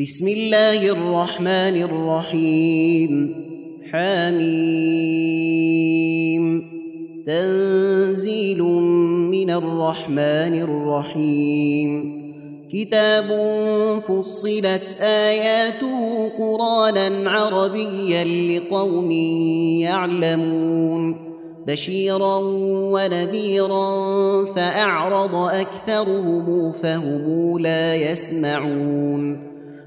بسم الله الرحمن الرحيم. حميم. تنزيل من الرحمن الرحيم. كتاب فصلت آياته قرانا عربيا لقوم يعلمون. بشيرا ونذيرا فأعرض أكثرهم فهم لا يسمعون.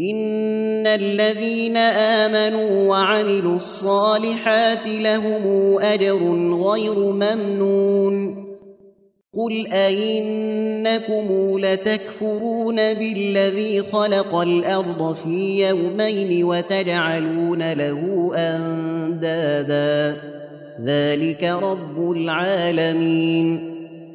ان الذين امنوا وعملوا الصالحات لهم اجر غير ممنون. قل أئنكم لتكفرون بالذي خلق الأرض في يومين وتجعلون له أندادا. ذلك رب العالمين.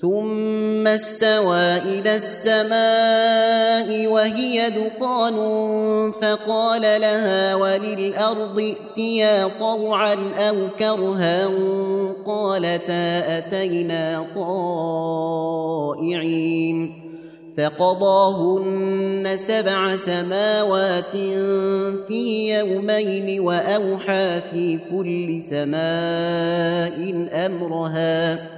ثم استوى إلى السماء وهي دخان فقال لها وللأرض ائتيا طوعا أو كرها قالتا أتينا طائعين فقضاهن سبع سماوات في يومين وأوحى في كل سماء أمرها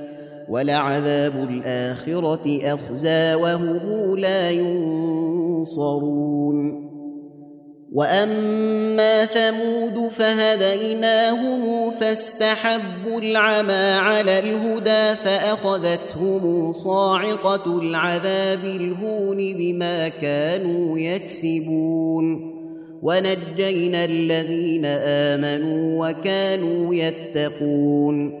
ولعذاب الآخرة أخزى وهم لا ينصرون. وأما ثمود فهديناهم فاستحبوا العمى على الهدى فأخذتهم صاعقة العذاب الهون بما كانوا يكسبون. ونجينا الذين آمنوا وكانوا يتقون.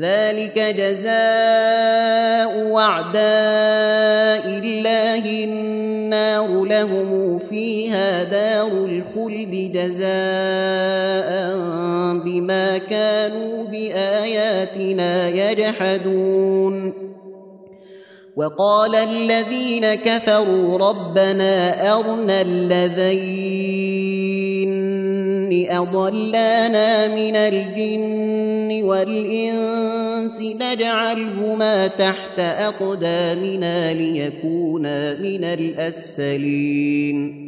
ذلك جزاء اعداء الله النار لهم فيها دار الخلد جزاء بما كانوا بآياتنا يجحدون. وقال الذين كفروا ربنا أرنا الذين أضلانا من الجن والإنس نجعلهما تحت أقدامنا ليكونا من الأسفلين.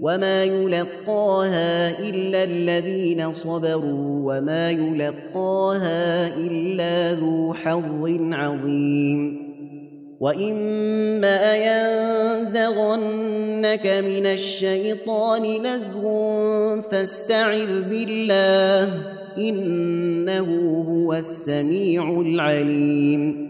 وما يلقاها الا الذين صبروا وما يلقاها الا ذو حظ عظيم واما ينزغنك من الشيطان نزغ فاستعذ بالله انه هو السميع العليم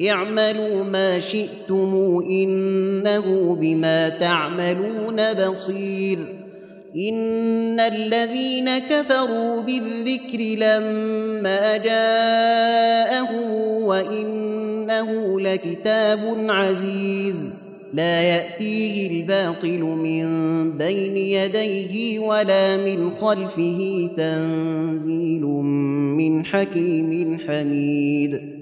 اعملوا ما شئتم إنه بما تعملون بصير. إن الذين كفروا بالذكر لما جاءهم وإنه لكتاب عزيز. لا يأتيه الباطل من بين يديه ولا من خلفه تنزيل من حكيم حميد.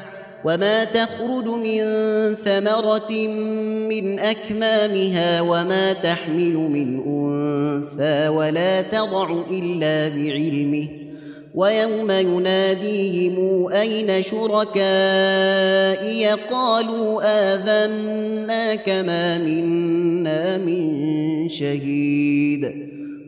وما تخرج من ثمرة من أكمامها وما تحمل من أنثى ولا تضع إلا بعلمه ويوم يناديهم أين شركائي قالوا آذنا كما منا من شهيد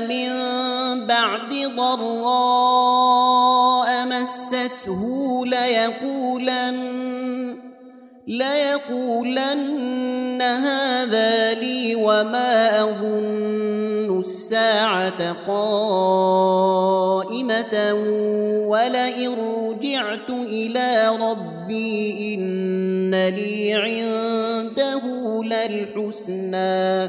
من بعد ضراء مسته ليقولن ليقولن هذا لي وما أظن الساعة قائمة ولئن رجعت إلى ربي إن لي عنده للحسنى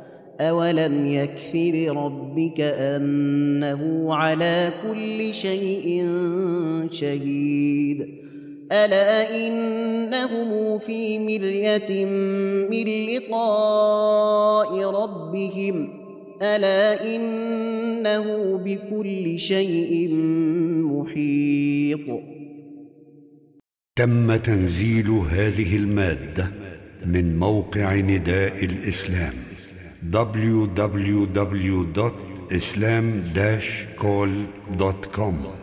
اولم يكف بربك انه على كل شيء شهيد الا انهم في مريه من لقاء ربهم الا انه بكل شيء محيط تم تنزيل هذه المادة من موقع نداء الإسلام. www.islam-call.com